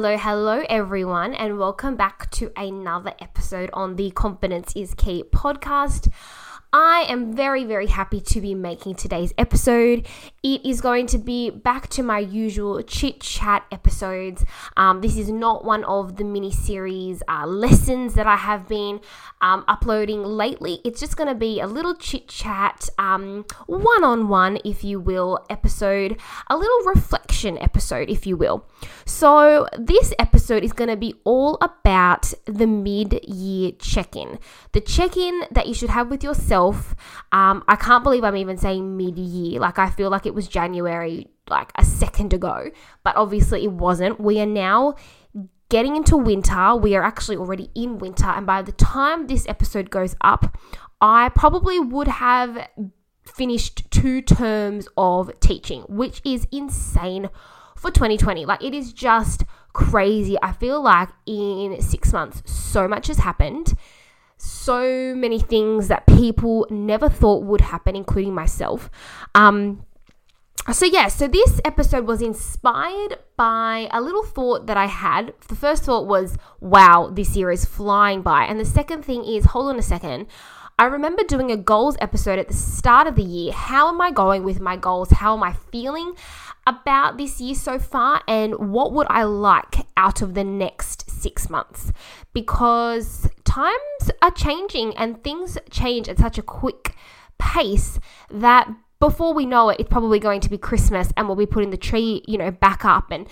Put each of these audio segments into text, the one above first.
Hello, hello, everyone, and welcome back to another episode on the Confidence is Key podcast. I am very, very happy to be making today's episode. It is going to be back to my usual chit chat episodes. Um, this is not one of the mini series uh, lessons that I have been um, uploading lately. It's just going to be a little chit chat, one on one, if you will, episode, a little reflection episode, if you will. So, this episode is going to be all about the mid year check in, the check in that you should have with yourself myself. Um, I can't believe I'm even saying mid year. Like, I feel like it was January, like a second ago, but obviously it wasn't. We are now getting into winter. We are actually already in winter. And by the time this episode goes up, I probably would have finished two terms of teaching, which is insane for 2020. Like, it is just crazy. I feel like in six months, so much has happened so many things that people never thought would happen, including myself. Um, so, yeah, so this episode was inspired by a little thought that I had. The first thought was, wow, this year is flying by. And the second thing is, hold on a second. I remember doing a goals episode at the start of the year. How am I going with my goals? How am I feeling about this year so far? And what would I like out of the next six months? Because times are changing and things change at such a quick pace that before we know it, it's probably going to be Christmas and we'll be putting the tree, you know, back up. And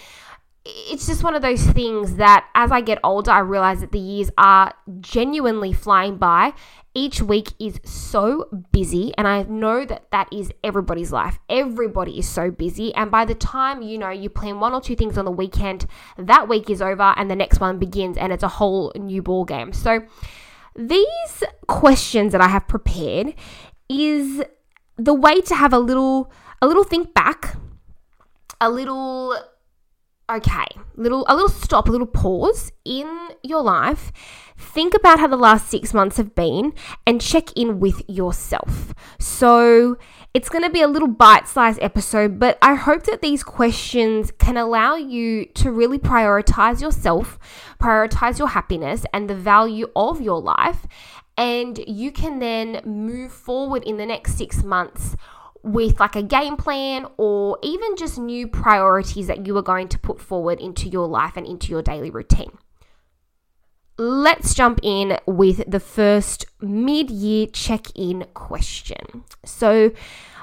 it's just one of those things that as I get older, I realize that the years are genuinely flying by. Each week is so busy, and I know that that is everybody's life. Everybody is so busy, and by the time you know you plan one or two things on the weekend, that week is over, and the next one begins, and it's a whole new ball game. So, these questions that I have prepared is the way to have a little a little think back, a little okay, little a little stop, a little pause in your life. Think about how the last 6 months have been and check in with yourself. So, it's going to be a little bite-sized episode, but I hope that these questions can allow you to really prioritize yourself, prioritize your happiness and the value of your life, and you can then move forward in the next 6 months with like a game plan or even just new priorities that you are going to put forward into your life and into your daily routine. Let's jump in with the first mid year check in question. So,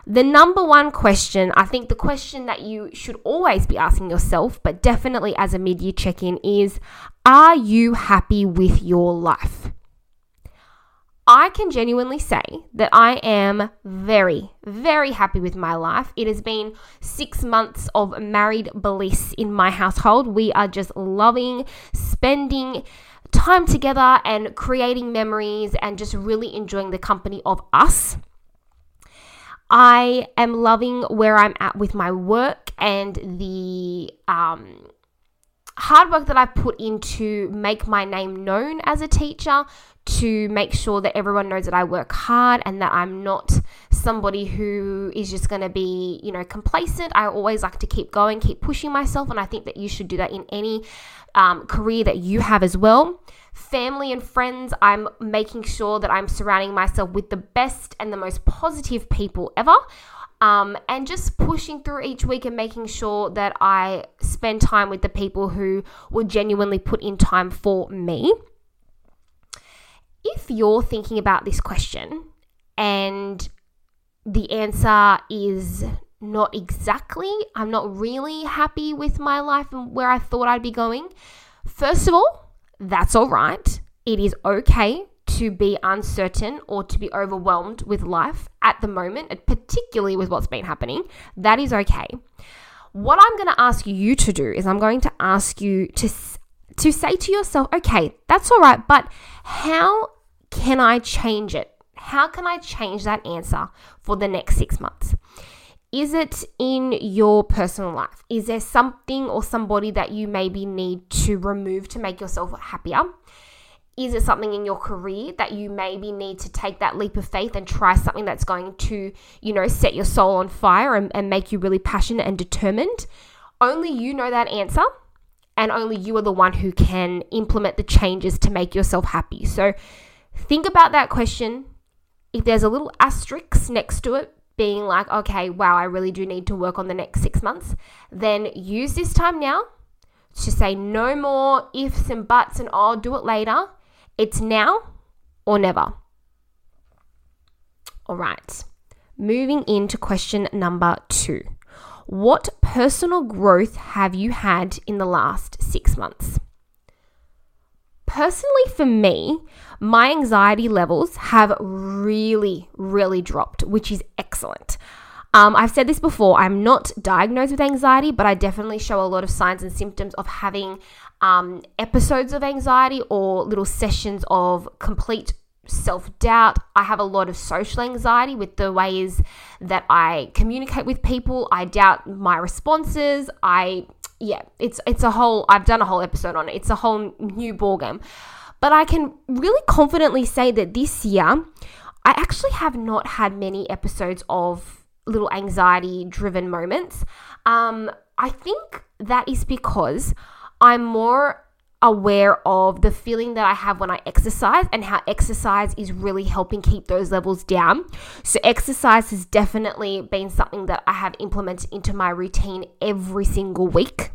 the number one question, I think the question that you should always be asking yourself, but definitely as a mid year check in, is Are you happy with your life? I can genuinely say that I am very, very happy with my life. It has been six months of married bliss in my household. We are just loving spending time together and creating memories and just really enjoying the company of us. I am loving where I'm at with my work and the um, hard work that I put in to make my name known as a teacher, to make sure that everyone knows that I work hard and that I'm not somebody who is just going to be, you know, complacent. I always like to keep going, keep pushing myself, and I think that you should do that in any um, career that you have as well. Family and friends, I'm making sure that I'm surrounding myself with the best and the most positive people ever. Um, and just pushing through each week and making sure that I spend time with the people who will genuinely put in time for me if you're thinking about this question and the answer is not exactly, I'm not really happy with my life and where I thought I'd be going, first of all, that's all right. It is okay to be uncertain or to be overwhelmed with life at the moment, particularly with what's been happening. That is okay. What I'm going to ask you to do is I'm going to ask you to to say to yourself, okay, that's all right, but how can I change it? How can I change that answer for the next six months? Is it in your personal life? Is there something or somebody that you maybe need to remove to make yourself happier? Is it something in your career that you maybe need to take that leap of faith and try something that's going to, you know, set your soul on fire and, and make you really passionate and determined? Only you know that answer. and only you are the one who can implement the changes to make yourself happy. So think about that question. If there's a little asterisk next to it, being like, okay, wow, I really do need to work on the next six months, then use this time now to say no more ifs and buts and I'll do it later. It's now or never. All right, moving into question number two. What personal growth have you had in the last six months? Personally, for me, my anxiety levels have really, really dropped, which is excellent. Um, I've said this before, I'm not diagnosed with anxiety, but I definitely show a lot of signs and symptoms of having um, episodes of anxiety or little sessions of complete self doubt. I have a lot of social anxiety with the ways that I communicate with people. I doubt my responses. I yeah, it's it's a whole I've done a whole episode on it. It's a whole new ballgame. But I can really confidently say that this year I actually have not had many episodes of little anxiety driven moments. Um, I think that is because I'm more aware of the feeling that I have when I exercise and how exercise is really helping keep those levels down. So, exercise has definitely been something that I have implemented into my routine every single week.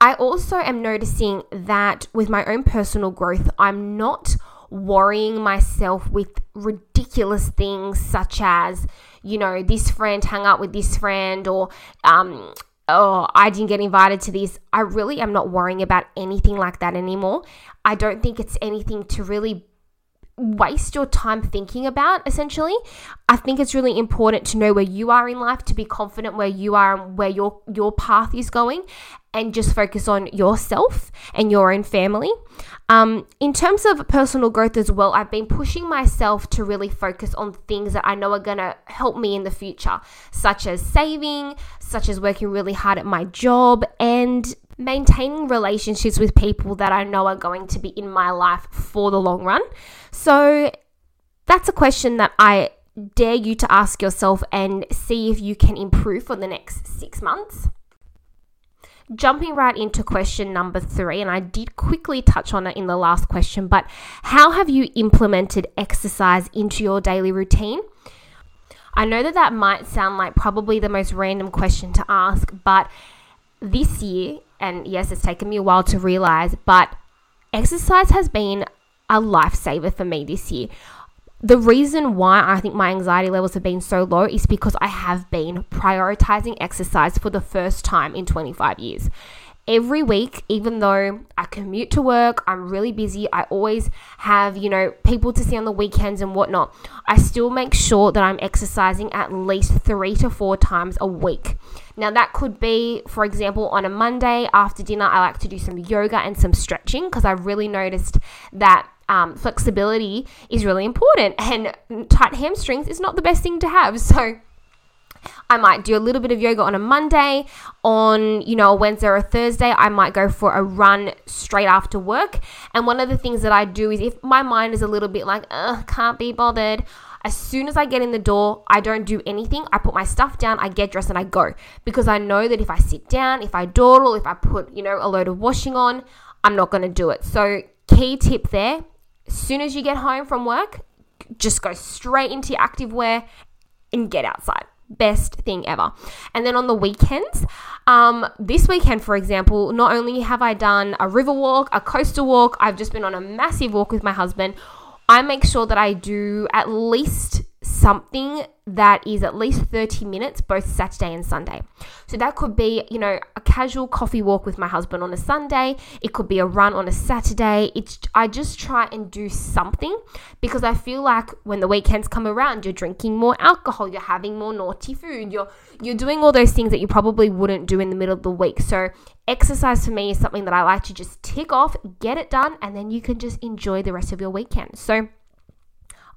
I also am noticing that with my own personal growth, I'm not worrying myself with ridiculous things such as, you know, this friend hung out with this friend or, um, oh, I didn't get invited to this. I really am not worrying about anything like that anymore. I don't think it's anything to really waste your time thinking about essentially i think it's really important to know where you are in life to be confident where you are and where your your path is going and just focus on yourself and your own family um, in terms of personal growth as well i've been pushing myself to really focus on things that i know are going to help me in the future such as saving such as working really hard at my job and maintaining relationships with people that I know are going to be in my life for the long run. So that's a question that I dare you to ask yourself and see if you can improve for the next six months. Jumping right into question number three, and I did quickly touch on it in the last question, but how have you implemented exercise into your daily routine? I know that that might sound like probably the most random question to ask, but this year and yes, it's taken me a while to realize, but exercise has been a lifesaver for me this year. The reason why I think my anxiety levels have been so low is because I have been prioritizing exercise for the first time in 25 years every week, even though I commute to work, I'm really busy, I always have, you know, people to see on the weekends and whatnot, I still make sure that I'm exercising at least three to four times a week. Now, that could be, for example, on a Monday after dinner, I like to do some yoga and some stretching because I've really noticed that um, flexibility is really important and tight hamstrings is not the best thing to have. So, I might do a little bit of yoga on a Monday. On, you know, a Wednesday or a Thursday, I might go for a run straight after work. And one of the things that I do is if my mind is a little bit like, can't be bothered. As soon as I get in the door, I don't do anything. I put my stuff down, I get dressed, and I go. Because I know that if I sit down, if I dawdle, if I put, you know, a load of washing on, I'm not going to do it. So, key tip there as soon as you get home from work, just go straight into your active wear and get outside best thing ever. And then on the weekends, um, this weekend, for example, not only have I done a river walk, a coastal walk, I've just been on a massive walk with my husband. I make sure that I do at least something that is at least 30 minutes both Saturday and Sunday. So that could be, you know, a casual coffee walk with my husband on a Sunday, it could be a run on a Saturday. It's I just try and do something because I feel like when the weekends come around, you're drinking more alcohol, you're having more naughty food, you're you're doing all those things that you probably wouldn't do in the middle of the week. So exercise for me is something that I like to just tick off, get it done, and then you can just enjoy the rest of your weekend. So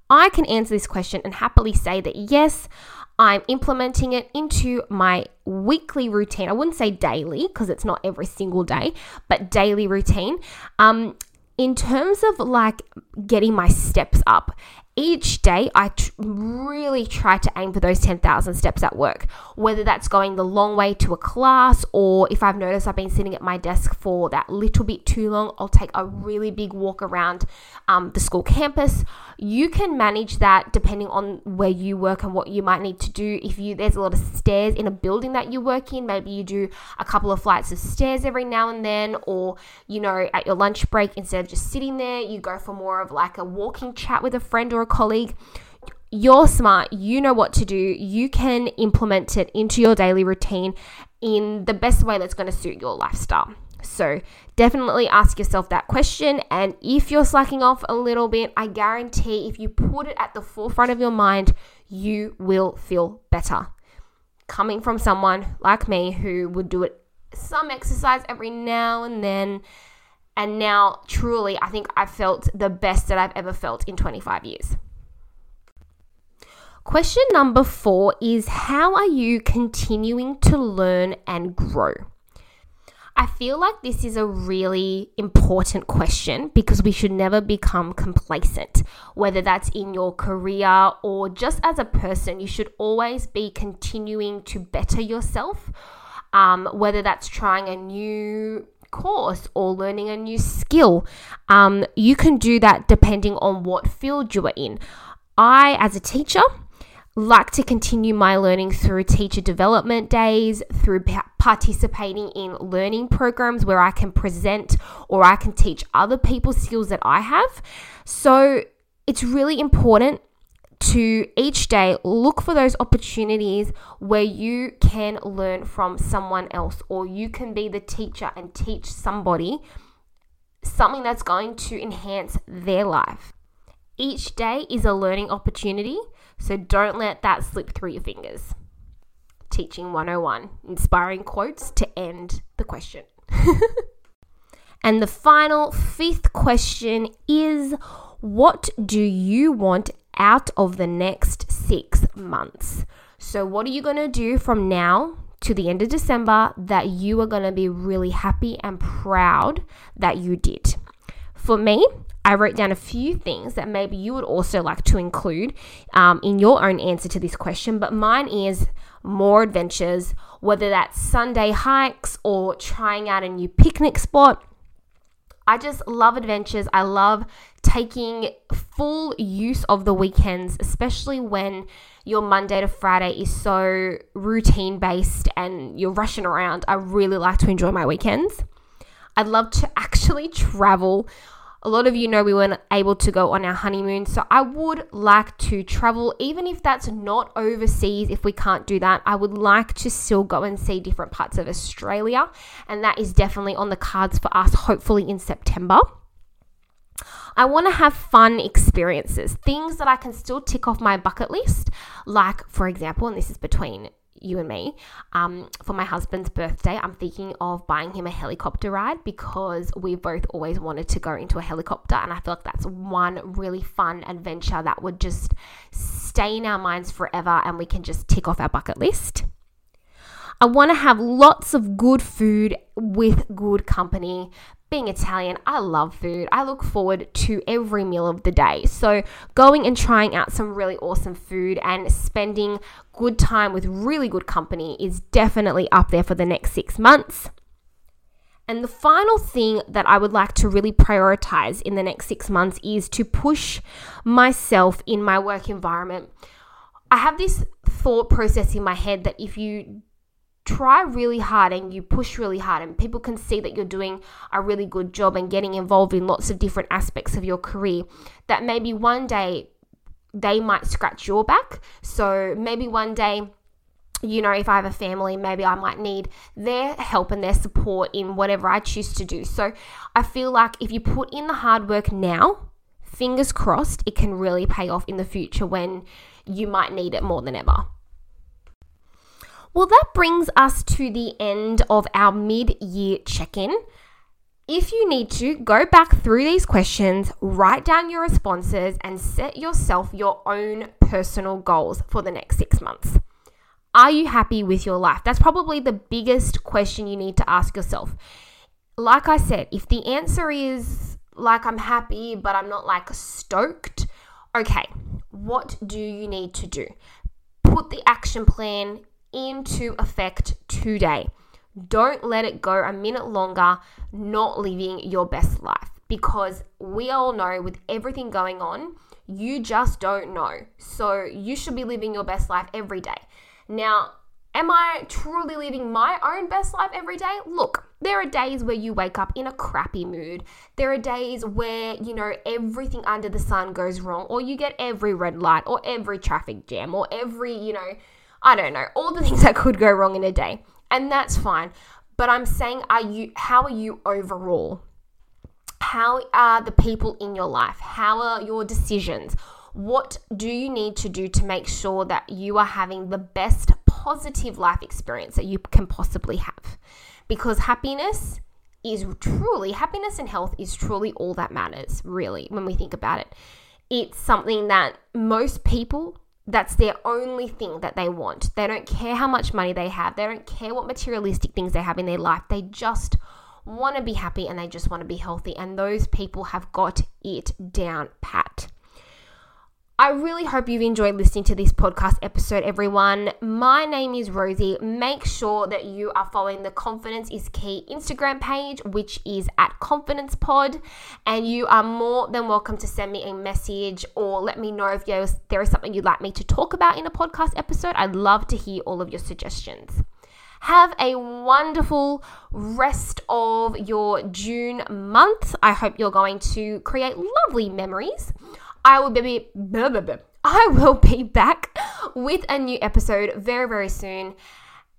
I can answer this question and happily say that yes, I'm implementing it into my weekly routine. I wouldn't say daily because it's not every single day, but daily routine. Um, in terms of like getting my steps up, each day I really try to aim for those 10,000 steps at work, whether that's going the long way to a class or if I've noticed I've been sitting at my desk for that little bit too long, I'll take a really big walk around um, the school campus. You can manage that depending on where you work and what you might need to do. If you there's a lot of stairs in a building that you work in, maybe you do a couple of flights of stairs every now and then, or you know, at your lunch break, instead of just sitting there, you go for more of like a walking chat with a friend or a colleague, you're smart, you know what to do, you can implement it into your daily routine in the best way that's going to suit your lifestyle. So, definitely ask yourself that question. And if you're slacking off a little bit, I guarantee if you put it at the forefront of your mind, you will feel better. Coming from someone like me who would do it some exercise every now and then, and now, truly, I think I've felt the best that I've ever felt in 25 years. Question number four is How are you continuing to learn and grow? I feel like this is a really important question because we should never become complacent, whether that's in your career or just as a person. You should always be continuing to better yourself, um, whether that's trying a new course or learning a new skill. Um, you can do that depending on what field you are in. I, as a teacher, like to continue my learning through teacher development days, through participating in learning programs where I can present or I can teach other people skills that I have. So it's really important to each day look for those opportunities where you can learn from someone else or you can be the teacher and teach somebody something that's going to enhance their life. Each day is a learning opportunity, so don't let that slip through your fingers. Teaching 101, inspiring quotes to end the question. and the final fifth question is what do you want out of the next six months. So, what are you going to do from now to the end of December that you are going to be really happy and proud that you did? For me, I wrote down a few things that maybe you would also like to include um, in your own answer to this question, but mine is more adventures, whether that's Sunday hikes or trying out a new picnic spot I just love adventures. I love taking full use of the weekends, especially when your Monday to Friday is so routine based and you're rushing around. I really like to enjoy my weekends. I'd love to actually travel a lot of you know we weren't able to go on our honeymoon, so I would like to travel, even if that's not overseas. If we can't do that, I would like to still go and see different parts of Australia, and that is definitely on the cards for us, hopefully in September. I want to have fun experiences, things that I can still tick off my bucket list, like, for example, and this is between you and me, um, for my husband's birthday, I'm thinking of buying him a helicopter ride because we both always wanted to go into a helicopter. And I feel like that's one really fun adventure that would just stay in our minds forever and we can just tick off our bucket list. I want to have lots of good food with good company. Being Italian, I love food. I look forward to every meal of the day. So, going and trying out some really awesome food and spending good time with really good company is definitely up there for the next six months. And the final thing that I would like to really prioritize in the next six months is to push myself in my work environment. I have this thought process in my head that if you try really hard and you push really hard and people can see that you're doing a really good job and getting involved in lots of different aspects of your career that maybe one day they might scratch your back so maybe one day you know, if I have a family, maybe I might need their help and their support in whatever I choose to do. So I feel like if you put in the hard work now, fingers crossed, it can really pay off in the future when you might need it more than ever. Well, that brings us to the end of our mid year check in. If you need to, go back through these questions, write down your responses, and set yourself your own personal goals for the next six months. Are you happy with your life? That's probably the biggest question you need to ask yourself. Like I said, if the answer is like I'm happy, but I'm not like stoked, okay, what do you need to do? Put the action plan into effect today. Don't let it go a minute longer not living your best life because we all know with everything going on, you just don't know. So you should be living your best life every day. Now, am I truly living my own best life every day? Look, there are days where you wake up in a crappy mood. There are days where, you know, everything under the sun goes wrong, or you get every red light, or every traffic jam, or every, you know, I don't know, all the things that could go wrong in a day. And that's fine. But I'm saying, are you, how are you overall? How are the people in your life? How are your decisions? What do you need to do to make sure that you are having the best positive life experience that you can possibly have? Because happiness is truly, happiness and health is truly all that matters, really, when we think about it. It's something that most people that's their only thing that they want. They don't care how much money they have. They don't care what materialistic things they have in their life. They just want to be happy and they just want to be healthy. And those people have got it down pat. I really hope you've enjoyed listening to this podcast episode, everyone. My name is Rosie. Make sure that you are following the Confidence is Key Instagram page, which is at Confidence Pod. And you are more than welcome to send me a message or let me know if there is something you'd like me to talk about in a podcast episode. I'd love to hear all of your suggestions. Have a wonderful rest of your June month. I hope you're going to create lovely memories. I will be I will be back with a new episode very very soon.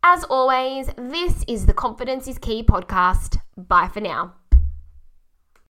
As always, this is the Confidence is Key podcast. Bye for now.